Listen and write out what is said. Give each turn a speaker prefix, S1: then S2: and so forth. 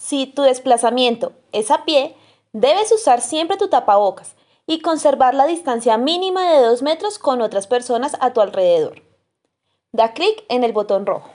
S1: Si tu desplazamiento es a pie, debes usar siempre tu tapabocas y conservar la distancia mínima de 2 metros con otras personas a tu alrededor. Da clic en el botón rojo.